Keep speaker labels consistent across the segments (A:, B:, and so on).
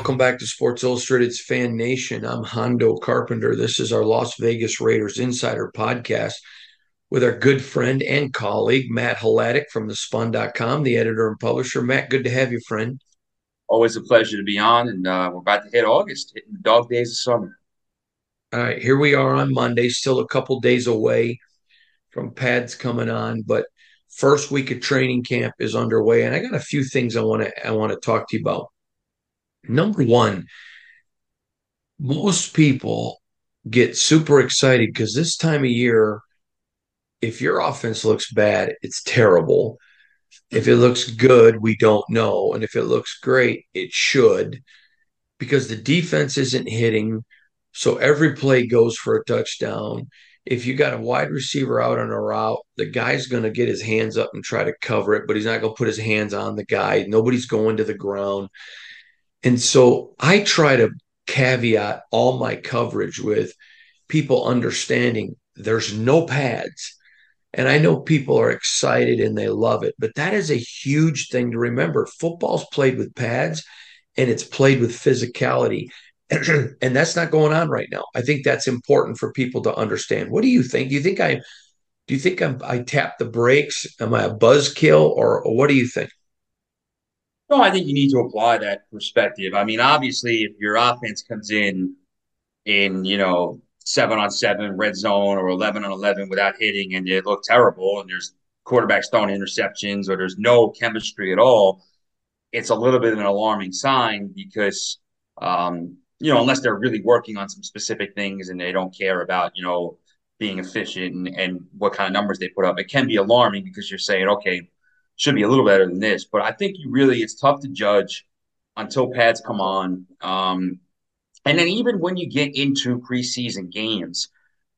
A: Welcome back to Sports Illustrated's Fan Nation. I'm Hondo Carpenter. This is our Las Vegas Raiders Insider podcast with our good friend and colleague, Matt Hladik from the spun.com, the editor and publisher. Matt, good to have you, friend.
B: Always a pleasure to be on. And uh, we're about to hit August, hitting the dog days of summer.
A: All right, here we are on Monday, still a couple days away from pads coming on, but first week of training camp is underway, and I got a few things I want to I want to talk to you about. Number one, most people get super excited because this time of year if your offense looks bad, it's terrible. If it looks good, we don't know. And if it looks great, it should because the defense isn't hitting. So every play goes for a touchdown. If you got a wide receiver out on a route, the guy's going to get his hands up and try to cover it, but he's not going to put his hands on the guy. Nobody's going to the ground. And so I try to caveat all my coverage with people understanding there's no pads and I know people are excited and they love it, but that is a huge thing to remember. Football's played with pads and it's played with physicality. and that's not going on right now. I think that's important for people to understand. What do you think? Do you think I do you think I'm, I tap the brakes? Am I a buzzkill or, or what do you think?
B: No, I think you need to apply that perspective. I mean, obviously, if your offense comes in in, you know, seven on seven red zone or 11 on 11 without hitting and it look terrible and there's quarterbacks throwing interceptions or there's no chemistry at all, it's a little bit of an alarming sign because, um, you know, unless they're really working on some specific things and they don't care about, you know, being efficient and, and what kind of numbers they put up, it can be alarming because you're saying, okay, should be a little better than this. But I think you really, it's tough to judge until pads come on. Um, and then even when you get into preseason games,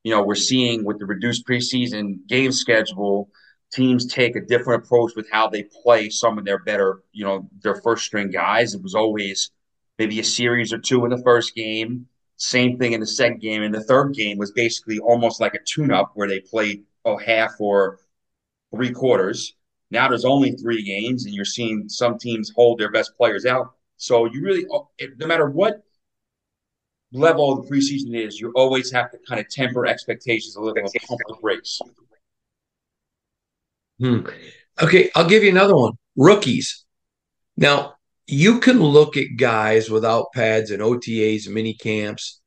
B: you know, we're seeing with the reduced preseason game schedule, teams take a different approach with how they play some of their better, you know, their first string guys. It was always maybe a series or two in the first game, same thing in the second game. And the third game was basically almost like a tune up where they played a half or three quarters. Now there's only three games, and you're seeing some teams hold their best players out. So you really, uh, no matter what level of the preseason is, you always have to kind of temper expectations a little bit, brakes.
A: Hmm. Okay, I'll give you another one. Rookies. Now, you can look at guys without pads and OTAs, mini camps,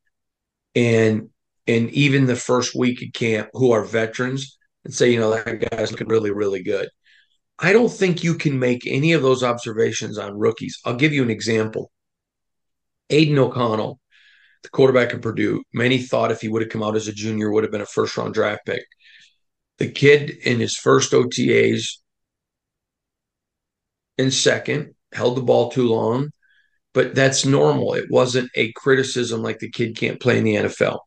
A: and and even the first week of camp who are veterans and say, you know, that guy's looking really, really good. I don't think you can make any of those observations on rookies. I'll give you an example. Aidan O'Connell, the quarterback of Purdue, many thought if he would have come out as a junior, would have been a first round draft pick. The kid in his first OTAs in second held the ball too long, but that's normal. It wasn't a criticism like the kid can't play in the NFL.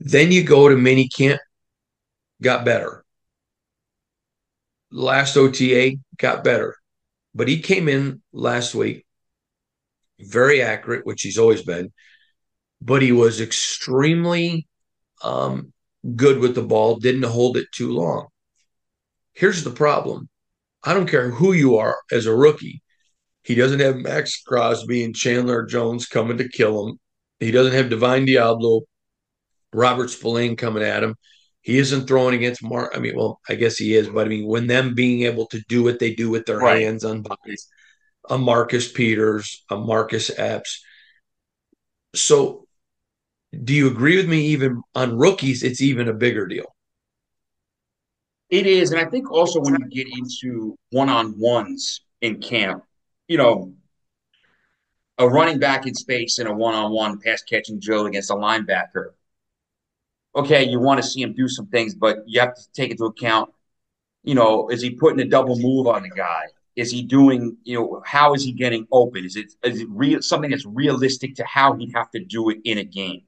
A: Then you go to mini camp, got better. Last OTA got better, but he came in last week very accurate, which he's always been, but he was extremely um, good with the ball, didn't hold it too long. Here's the problem I don't care who you are as a rookie. He doesn't have Maxx Crosby and Chandler Jones coming to kill him. He doesn't have Divine Deablo, Robert Spillane coming at him. He isn't throwing against Mark. I mean, well, I guess he is, but I mean, when them being able to do what they do with their right. hands on bodies, a Marcus Peters, a Marcus Epps. So, do you agree with me? Even on rookies, it's even a bigger deal.
B: It is, and I think also when you get into one-on-ones in camp, you know, a running back in space in a one-on-one pass catching drill against a linebacker. Okay, you want to see him do some things, but you have to take into account, you know, is he putting a double move on the guy? Is he doing, you know, how is he getting open? Is it is it real something that's realistic to how he'd have to do it in a game?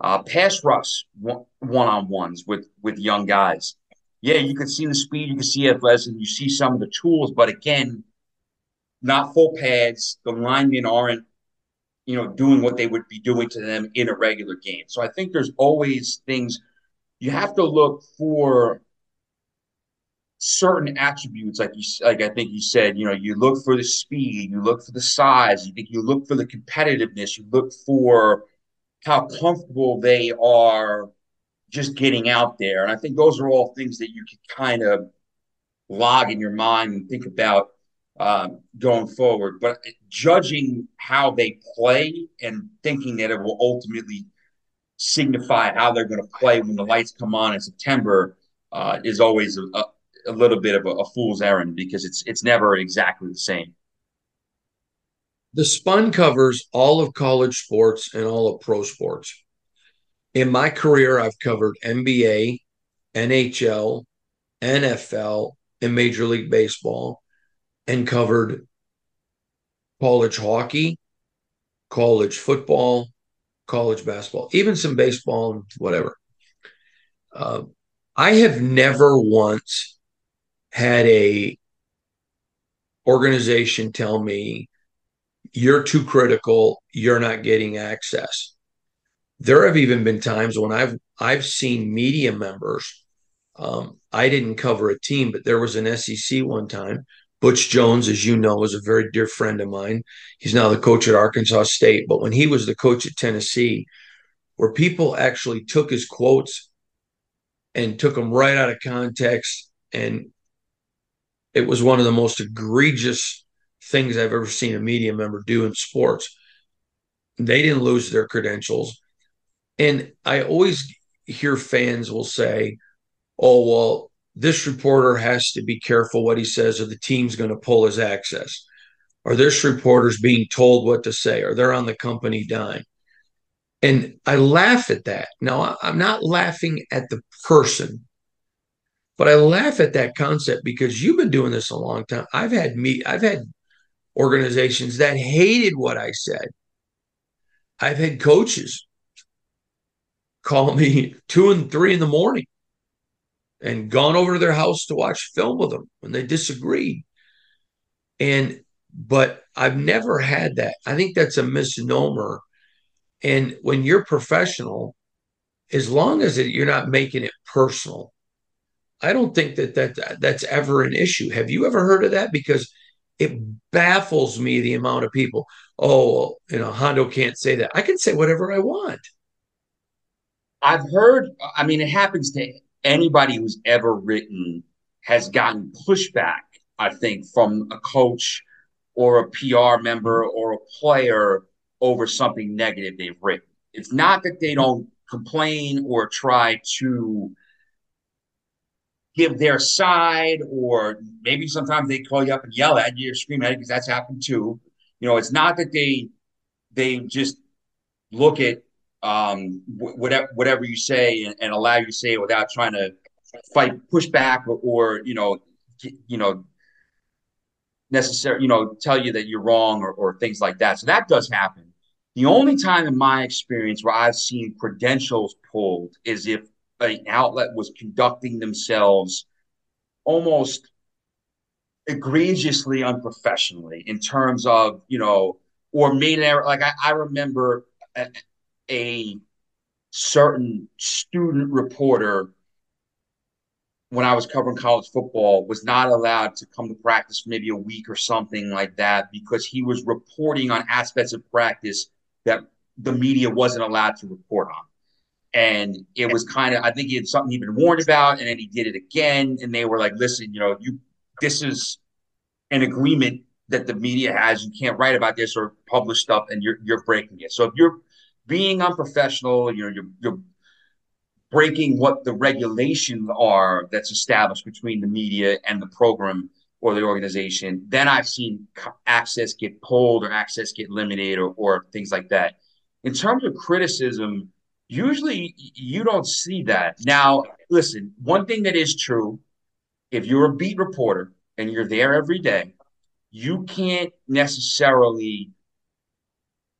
B: Uh, pass rush one on ones with with young guys. Yeah, you can see the speed, you can see athleticism, you see some of the tools, but again, not full pads. The linemen aren't, you know, doing what they would be doing to them in a regular game. So I think there's always things you have to look for certain attributes, like you, like I think you said, you know, you look for the speed, you look for the size, you think you look for the competitiveness, you look for how comfortable they are just getting out there, and I think those are all things that you can kind of log in your mind and think about um, going forward. But judging how they play and thinking that it will ultimately signify how they're going to play when the lights come on in September uh, is always a, a little bit of a, a fool's errand because it's it's never exactly the same.
A: The spun covers all of college sports and all of pro sports. In my career, I've covered NBA, NHL, NFL, and Major League Baseball, and covered college hockey, college football, college basketball, even some baseball and whatever. Uh, I have never once had a organization tell me you're too critical you're not getting access. There have even been times when i've i've seen media members um, i didn't cover a team but there was an sec one time. Butch jones as you know is a very dear friend of mine. He's now the coach at arkansas state. But when he was the coach at tennessee where people actually took his quotes and took them right out of context and it was one of the most egregious things I've ever seen a media member do in sports. They didn't lose their credentials. And I always hear fans will say, oh, well, this reporter has to be careful what he says, or the team's going to pull his access. Or this reporter's being told what to say, or they're on the company dime. And I laugh at that. Now, I'm not laughing at the person. But I laugh at that concept because you've been doing this a long time. I've had me, I've had organizations that hated what I said. I've had coaches call me two and three in the morning and gone over to their house to watch film with them when they disagreed. And but I've never had that. I think that's a misnomer. And when you're professional, as long as it, you're not making it personal, I don't think that, that that's ever an issue. Have you ever heard of that? Because it baffles me the amount of people. Oh, you know, Hondo can't say that. I can say whatever I want.
B: I've heard. I mean, it happens to anybody who's ever written has gotten pushback, I think, from a coach or a PR member or a player over something negative they've written. It's not that they don't complain or try to give their side, or maybe sometimes they call you up and yell at you or scream at you because that's happened too. You know, it's not that they they just look at um, whatever whatever you say and, and, allow you to say it without trying to fight, push back, or, or you know, you know, necessary, you know, tell you that you're wrong or, or things like that. So that does happen. The only time in my experience where I've seen credentials pulled is if an outlet was conducting themselves almost egregiously unprofessionally in terms of, you know, or made error. Like I, I remember a, a certain student reporter when I was covering college football was not allowed to come to practice maybe a week or something like that because he was reporting on aspects of practice that the media wasn't allowed to report on. And it was kind of, I think he had something he'd been warned about, and then he did it again. And they were like, listen, you know, you this is an agreement that the media has. You can't write about this or publish stuff, and you're you're breaking it. So if you're being unprofessional, you know, you're you're breaking what the regulations are that's established between the media and the program or the organization, then I've seen access get pulled or access get limited or, or things like that. In terms of criticism, usually you don't see that. Now, listen, one thing that is true if you're a beat reporter and you're there every day, you can't necessarily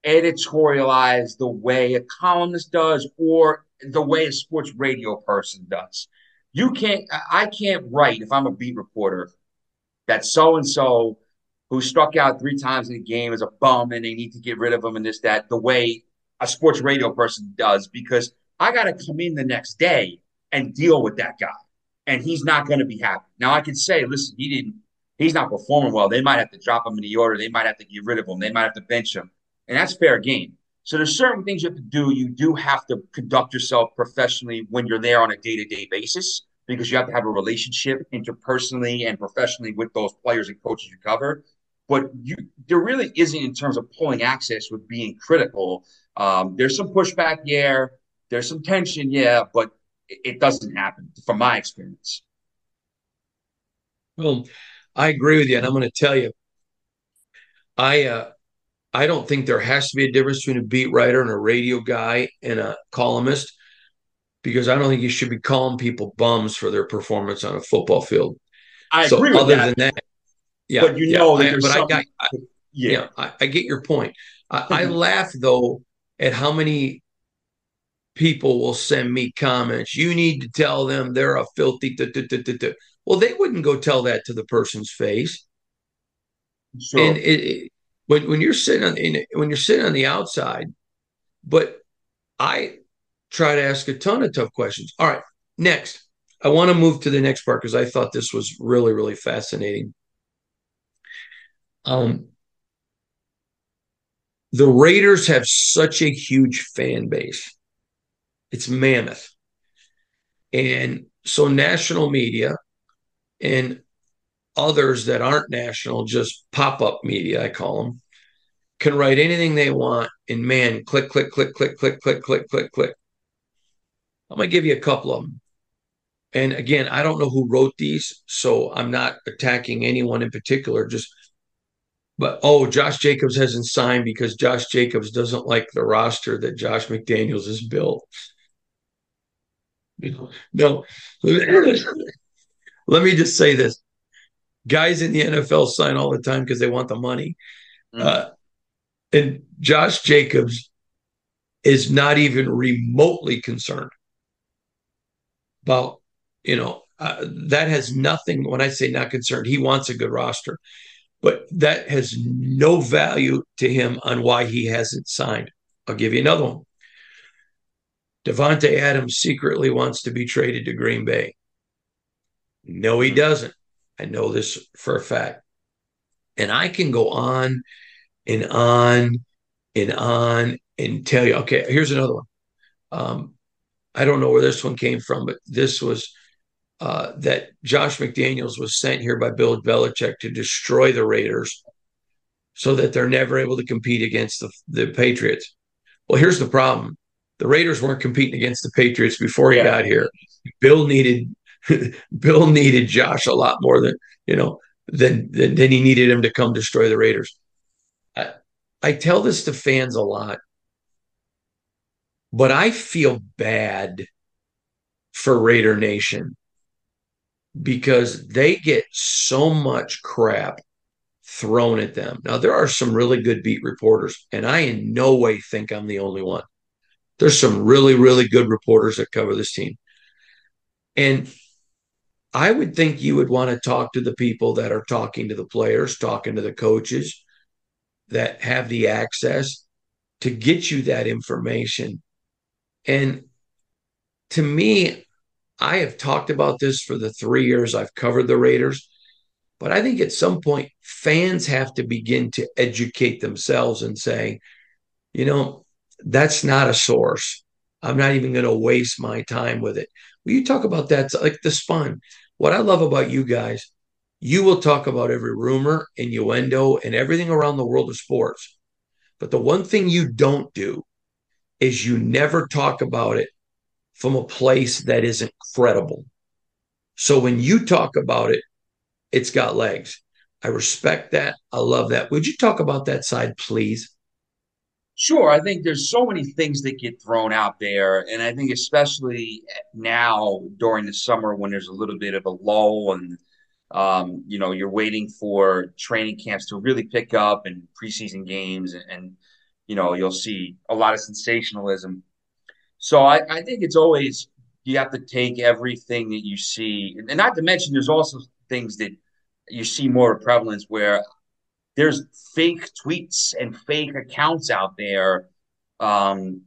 B: editorialize the way a columnist does or the way a sports radio person does. You can't, I can't write if I'm a beat reporter that so and so who struck out three times in a game is a bum and they need to get rid of him and this, that, the way a sports radio person does, because I got to come in the next day and deal with that guy. And he's not going to be happy. Now, I can say, listen, he didn't, he's not performing well. They might have to drop him in the order. They might have to get rid of him. They might have to bench him. And that's fair game. So there's certain things you have to do. You do have to conduct yourself professionally when you're there on a day to day basis because you have to have a relationship interpersonally and professionally with those players and coaches you cover. But you, there really isn't in terms of pulling access with being critical. Um, there's some pushback, yeah. There's some tension, yeah, but it, doesn't happen from my experience.
A: Well, I agree with you, and I'm going to tell you, I uh, I don't think there has to be a difference between a beat writer and a radio guy and a columnist because I don't think you should be calling people bums for their performance on a football field.
B: I so agree with
A: other
B: that.
A: than that, yeah,
B: but you know,
A: I, but I, got, I, yeah, yeah I, I, get your point. I, I laugh though at how many people will send me comments. You need to tell them they're a filthy. Da, da, da, well, they wouldn't go tell that to the person's face. Sure. And it, when when you're sitting on in, when you're sitting on the outside, but I try to ask a ton of tough questions. All right, next, I want to move to the next part because I thought this was really really fascinating. Um, the Raiders have such a huge fan base; it's mammoth, and so national media and others that aren't national, just pop up media, I call them, can write anything they want. And man, click, click, click, click, click, click, click, click, click. I'm going to give you a couple of them. And again, I don't know who wrote these, so I'm not attacking anyone in particular. Just, but oh, Josh Jacobs hasn't signed because Josh Jacobs doesn't like the roster that Josh McDaniels has built. No, let me just say this guys in the NFL sign all the time because they want the money. Mm-hmm. Uh, and Josh Jacobs is not even remotely concerned about, you know, uh, that has nothing. When I say not concerned, he wants a good roster, but that has no value to him on why he hasn't signed. I'll give you another one. Davante Adams secretly wants to be traded to Green Bay. No, he doesn't. I know this for a fact. And I can go on and on and on and tell you, okay, here's another one. Um, I don't know where this one came from, but this was uh, that Josh McDaniels was sent here by Bill Belichick to destroy the Raiders so that they're never able to compete against the, the Patriots. Well, here's the problem. The Raiders weren't competing against the Patriots before he yeah. got here. Bill needed Bill needed Josh a lot more than, you know, than, than, than he needed him to come destroy the Raiders. I, I tell this to fans a lot, but I feel bad for Raider Nation because they get so much crap thrown at them. Now, there are some really good beat reporters, and I in no way think I'm the only one. There's some really, really good reporters that cover this team. And I would think you would want to talk to the people that are talking to the players, talking to the coaches that have the access to get you that information. And to me, I have talked about this for the three years I've covered the Raiders, but I think at some point fans have to begin to educate themselves and say, you know, that's not a source. I'm not even going to waste my time with it. Will you talk about that? Like the spun. What I love about you guys, you will talk about every rumor, innuendo, and everything around the world of sports. But the one thing you don't do is you never talk about it from a place that isn't credible. So when you talk about it, it's got legs. I respect that. I love that. Would you talk about that side, please?
B: Sure. I think there's so many things that get thrown out there. And I think, especially now during the summer when there's a little bit of a lull and, um, you know, you're waiting for training camps to really pick up and preseason games and, and you know, you'll see a lot of sensationalism so I, I think it's always you have to take everything that you see, and not to mention there's also things that you see more prevalence where there's fake tweets and fake accounts out there um,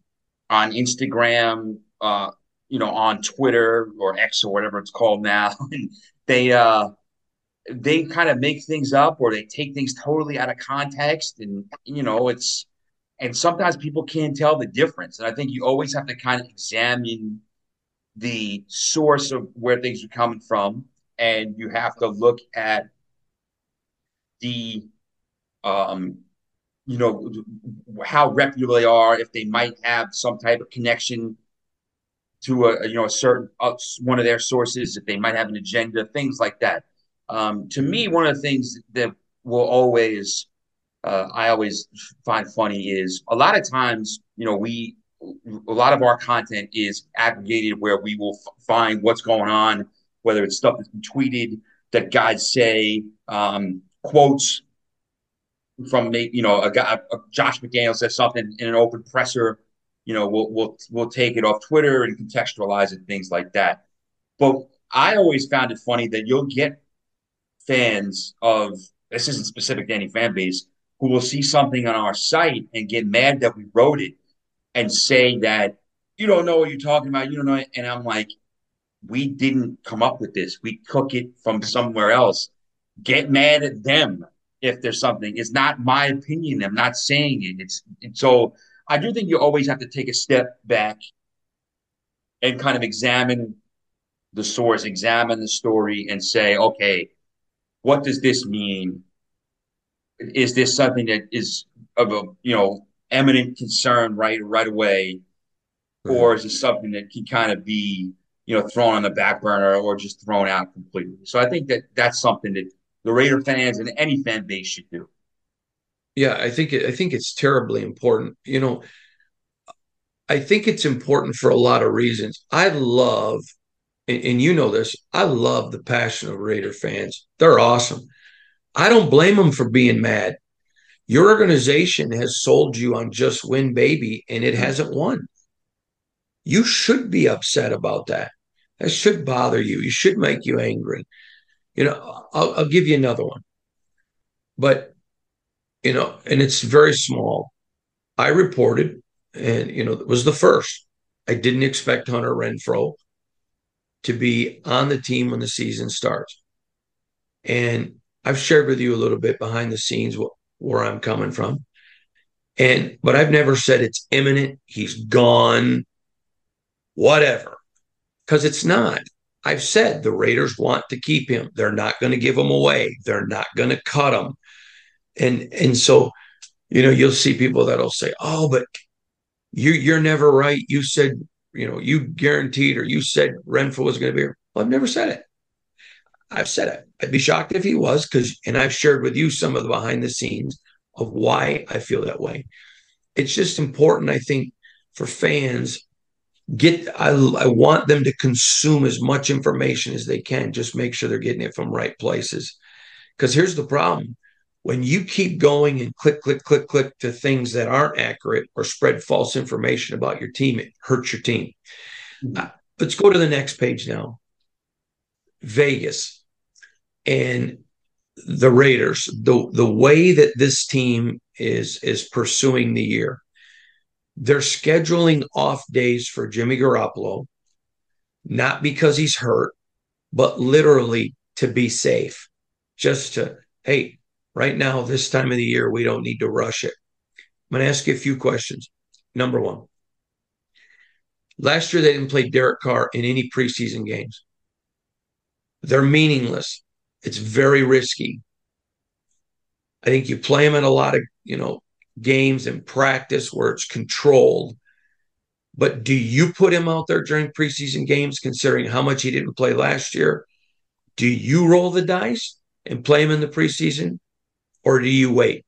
B: on Instagram, uh, you know, on Twitter or X or whatever it's called now, and they uh, they kind of make things up or they take things totally out of context, and you know, it's and sometimes people can't tell the difference. And I think you always have to kind of examine the source of where things are coming from, and you have to look at the, um, you know, how reputable they are, if they might have some type of connection to a you know a certain uh, one of their sources, if they might have an agenda, things like that. Um, to me, one of the things that will always uh, I always find funny is a lot of times, you know, we a lot of our content is aggregated where we will f- find what's going on, whether it's stuff that's been tweeted that guys say, um, quotes from you know a guy, a Josh McDaniel says something in an open presser. You know, we'll we'll we'll take it off Twitter and contextualize it, things like that. But I always found it funny that you'll get fans of this isn't specific to any fan base who will see something on our site and get mad that we wrote it and say that you don't know what you're talking about. You don't know. And I'm like, we didn't come up with this. We took it from somewhere else. Get mad at them if there's something. It's not my opinion. I'm not saying it. It's, so I do think you always have to take a step back and kind of examine the source, examine the story, and say, okay, what does this mean? Is this something that is of a you know eminent concern right right away, mm-hmm. or is it something that can kind of be you know thrown on the back burner or just thrown out completely? So I think that that's something that the Raider fans and any fan base should do.
A: Yeah, I think I think it's terribly important. You know, I think it's important for a lot of reasons. I love, and, and you know this, I love the passion of Raider fans. They're awesome. I don't blame them for being mad. Your organization has sold you on just win baby and it hmm. hasn't won. You should be upset about that. That should bother you. You should make you angry. You know, I'll, I'll give you another one. But, you know, and it's very small. I reported, and, you know, it was the first. I didn't expect Hunter Renfrow to be on the team when the season starts. And I've shared with you a little bit behind the scenes where I'm coming from. And but I've never said it's imminent, he's gone, whatever. Because it's not. I've said the Raiders want to keep him. They're not going to give him away. They're not going to cut him. And and so, you know, you'll see people that'll say, "Oh, but you you're never right. You said, you know, you guaranteed or you said Renfrow was going to be here." Well, I've never said it. I've said it. I'd be shocked if he was because, and I've shared with you some of the behind the scenes of why I feel that way. It's just important, I think, for fans get I, I want them to consume as much information as they can just make sure they're getting it from right places because here's the problem when you keep going and click click click click to things that aren't accurate or spread false information about your team it hurts your team mm-hmm. uh, let's go to the next page now vegas and the raiders the the way that this team is is pursuing the year they're scheduling off days for Jimmy Garoppolo, not because he's hurt, but literally to be safe. Just to, hey, right now, this time of the year, we don't need to rush it. I'm going to ask you a few questions. Number one, last year they didn't play Derek Carr in any preseason games. They're meaningless. It's very risky. I think you play them in a lot of, you know, games and practice where it's controlled. But do you put him out there during preseason games, considering how much he didn't play last year? Do you roll the dice and play him in the preseason, or do you wait?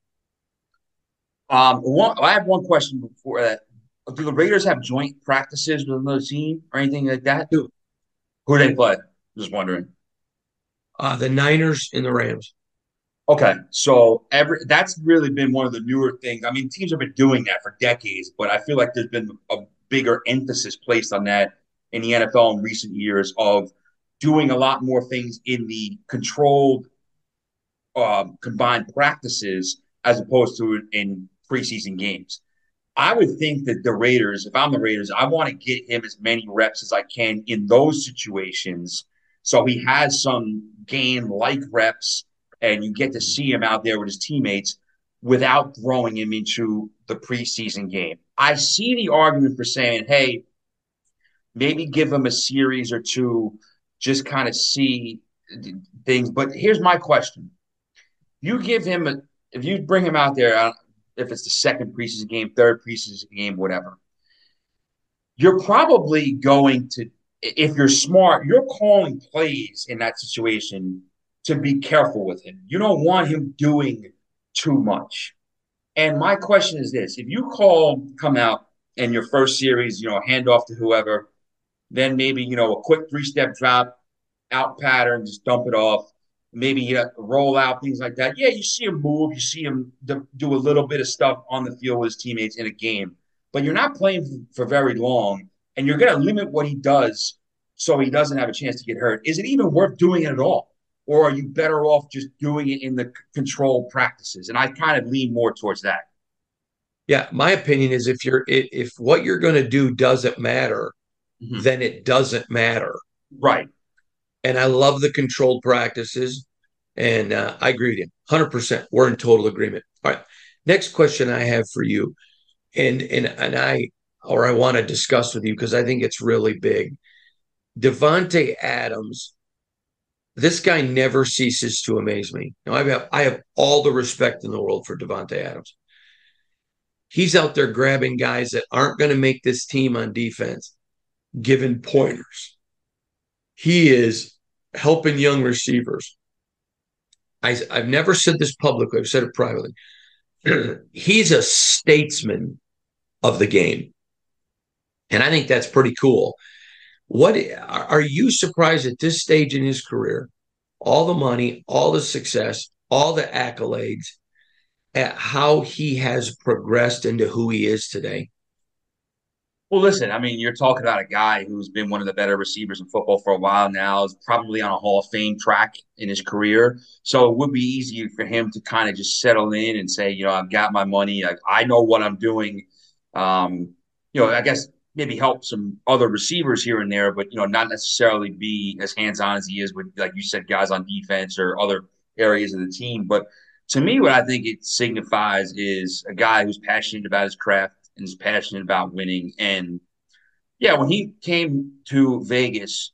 B: Um, one, I have one question before that. Do the Raiders have joint practices with another team or anything like that? Who, Who do they play? Just wondering.
A: Uh, the Niners and the Rams.
B: Okay, so every that's really been one of the newer things. I mean, teams have been doing that for decades, but I feel like there's been a bigger emphasis placed on that in the NFL in recent years of doing a lot more things in the controlled um, combined practices as opposed to in preseason games. I would think that the Raiders, if I'm the Raiders, I want to get him as many reps as I can in those situations so he has some game like reps and you get to see him out there with his teammates without throwing him into the preseason game. I see the argument for saying, hey, maybe give him a series or two, just kind of see things. But here's my question: You give him a, if you bring him out there, if it's the second preseason game, third preseason game, whatever, you're probably going to, if you're smart, you're calling plays in that situation to be careful with him. You don't want him doing too much. And my question is this if you call, come out in your first series, you know, hand off to whoever, then maybe, you know, a quick three step drop, out pattern, just dump it off, maybe you know, roll out, things like that. Yeah, you see him move, you see him do a little bit of stuff on the field with his teammates in a game, but you're not playing for very long and you're going to limit what he does so he doesn't have a chance to get hurt. Is it even worth doing it at all? or are you better off just doing it in the controlled practices? And I kind of lean more towards that.
A: Yeah, my opinion is if you're if what you're going to do doesn't matter, mm-hmm. then it doesn't matter.
B: Right.
A: And I love the controlled practices, and uh, I agree with you, hundred percent. We're in total agreement. All right. Next question I have for you, and and and I or I want to discuss with you because I think it's really big. Davante Adams this guy never ceases to amaze me. Now, I have I have all the respect in the world for Davante Adams. He's out there grabbing guys that aren't going to make this team on defense, giving pointers. He is helping young receivers. I, I've never said this publicly. I've said it privately. He's a statesman of the game, and I think that's pretty cool. What are you surprised at this stage in his career? All the money, all the success, all the accolades, at how he has progressed into who he is today.
B: Well, listen, I mean, you're talking about a guy who's been one of the better receivers in football for a while now, is probably on a Hall of Fame track in his career. So it would be easy for him to kind of just settle in and say, you know, I've got my money. I, I know what I'm doing. Um, you know, I guess maybe help some other receivers here and there, but you know, not necessarily be as hands on as he is with, like you said, guys on defense or other areas of the team. But to me, what I think it signifies is a guy who's passionate about his craft and is passionate about winning. And yeah, when he came to Vegas,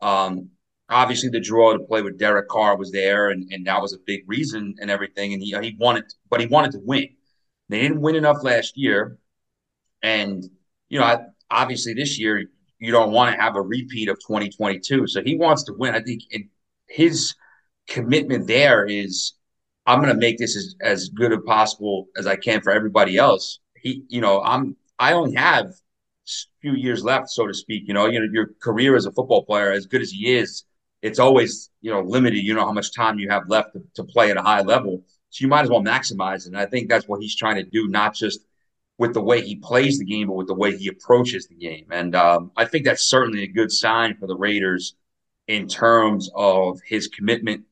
B: Um, obviously, the draw to play with Derek Carr was there, and, and that was a big reason and everything. And he, he wanted, but he wanted to win. They didn't win enough last year, and you know, obviously this year you don't want to have a repeat of 2022. So he wants to win. I think his commitment there is I'm going to make this as, as good as possible as I can for everybody else. He, you know, I'm I only have a few years left, so to speak. You know, you know, your career as a football player, as good as he is, it's always you know limited. You know how much time you have left to, to play at a high level, so you might as well maximize it. And I think that's what he's trying to do, not just with the way he plays the game, but with the way he approaches the game. And um, I think that's certainly a good sign for the Raiders in terms of his commitment.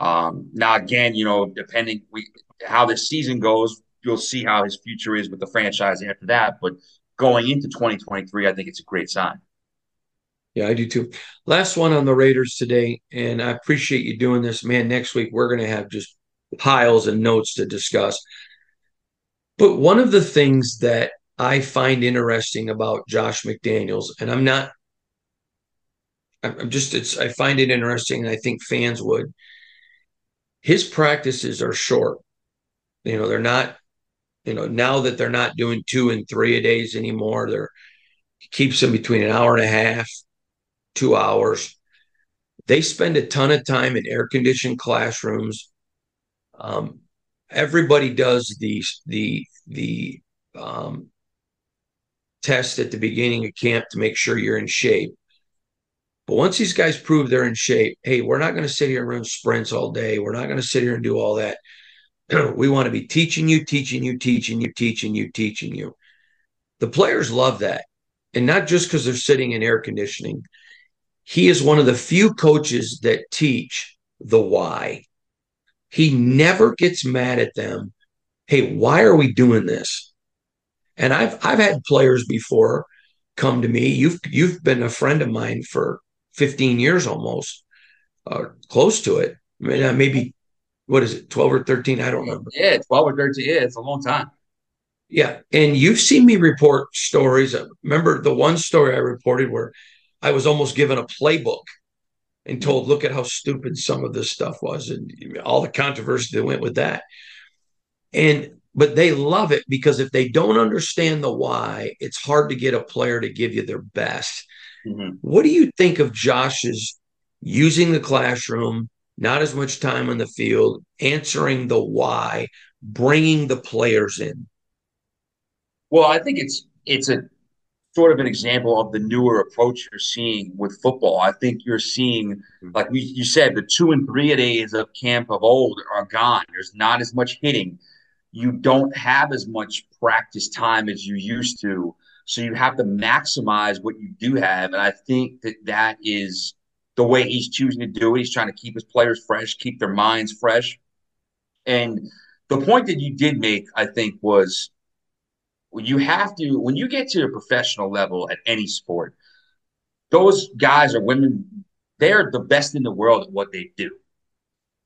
B: Um, now, again, you know, depending we, how this season goes, you'll see how his future is with the franchise after that. But going into 2023, I think it's a great sign.
A: Yeah, I do too. Last one on the Raiders today, and I appreciate you doing this, man. Next week we're going to have just piles and notes to discuss. But one of the things that I find interesting about Josh McDaniels, and I'm not, I'm just, it's, I find it interesting, and I think fans would. His practices are short. You know, they're not, you know, now that they're not doing two and three a days anymore, they're, he keeps them between an hour and a half, two hours. They spend a ton of time in air conditioned classrooms. Um, everybody does the the the um, test at the beginning of camp to make sure you're in shape. But once these guys prove they're in shape, hey, we're not going to sit here and run sprints all day. We're not going to sit here and do all that. we want to be teaching you, teaching you, teaching you, teaching you, teaching you. The players love that. And not just because they're sitting in air conditioning. He is one of the few coaches that teach the why. He never gets mad at them. Hey, why are we doing this? And I've I've had players before come to me. You've you've been a friend of mine for 15 years almost, or close to it. I mean, uh, maybe what is it, 12 or 13? I don't remember.
B: Yeah, 12 or 13. Yeah, it's a long time.
A: Yeah. And you've seen me report stories. Remember the one story I reported where I was almost given a playbook and told, look at how stupid some of this stuff was and all the controversy that went with that. And but they love it because if they don't understand the why, it's hard to get a player to give you their best. Mm-hmm. What do you think of Josh's using the classroom, not as much time on the field, answering the why, bringing the players in?
B: Well, I think it's it's a sort of an example of the newer approach you're seeing with football. I think you're seeing, mm-hmm. like we, you said, the two and three a days of camp of old are gone. There's not as much hitting. You don't have as much practice time as you used to. So you have to maximize what you do have. And I think that that is the way he's choosing to do it. He's trying to keep his players fresh, keep their minds fresh. And the point that you did make, I think, was you have to when you get to a professional level at any sport those guys or women they're the best in the world at what they do.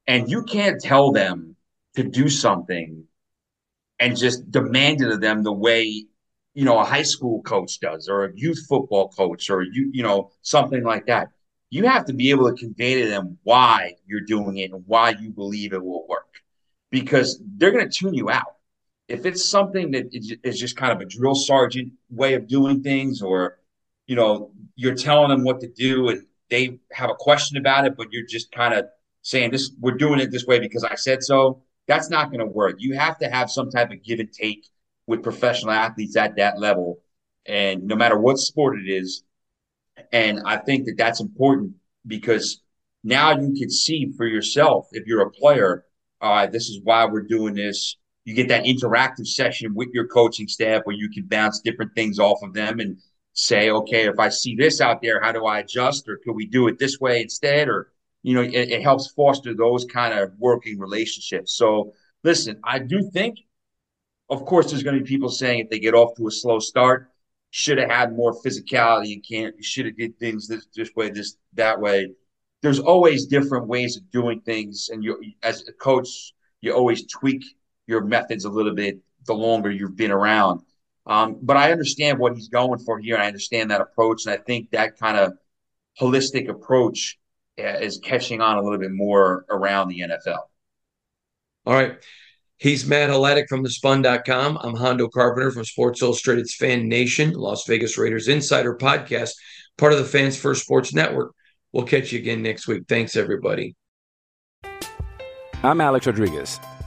B: And you can't tell them to do something and just demand it of them the way you know a high school coach does or a youth football coach or you you know something like that. You have to be able to convey to them why you're doing it and why you believe it will work because they're going to tune you out if it's something that is just kind of a drill sergeant way of doing things, or you know, you're telling them what to do and they have a question about it, but you're just kind of saying this, we're doing it this way because I said so. That's not going to work. You have to have some type of give and take with professional athletes at that level, and no matter what sport it is. And I think that that's important because now you can see for yourself if you're a player. All right, this is why we're doing this you get that interactive session with your coaching staff where you can bounce different things off of them and say, okay, if I see this out there, how do I adjust, or could we do it this way instead, or you know, it, it helps foster those kind of working relationships. So, listen, I do think, of course, there's going to be people saying if they get off to a slow start, should have had more physicality and can't, you should have did things this this way, this that way. There's always different ways of doing things, and you, as a coach, you always tweak your methods a little bit the longer you've been around. Um, but I understand what he's going for here, and I understand that approach, and I think that kind of holistic approach uh, is catching on a little bit more around the NFL.
A: All right. He's Matt Hladik from thespun.com. I'm Hondo Carpenter from Sports Illustrated's Fan Nation, Las Vegas Raiders Insider Podcast, part of the Fans First Sports Network. We'll catch you again next week. Thanks, everybody.
C: I'm Alex Rodriguez.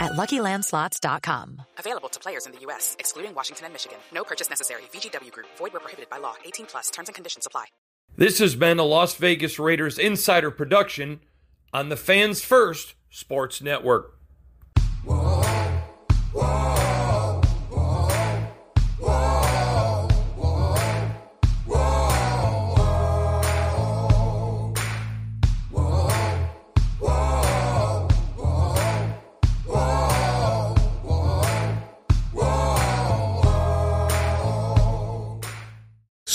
D: at LuckyLandSlots.com.
E: Available to players in the U.S., excluding Washington and Michigan. No purchase necessary. VGW Group. Void where prohibited by law. 18 plus. Terms and conditions apply.
F: This has been a Las Vegas Raiders insider production on the Fans First Sports Network.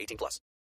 E: 18 plus.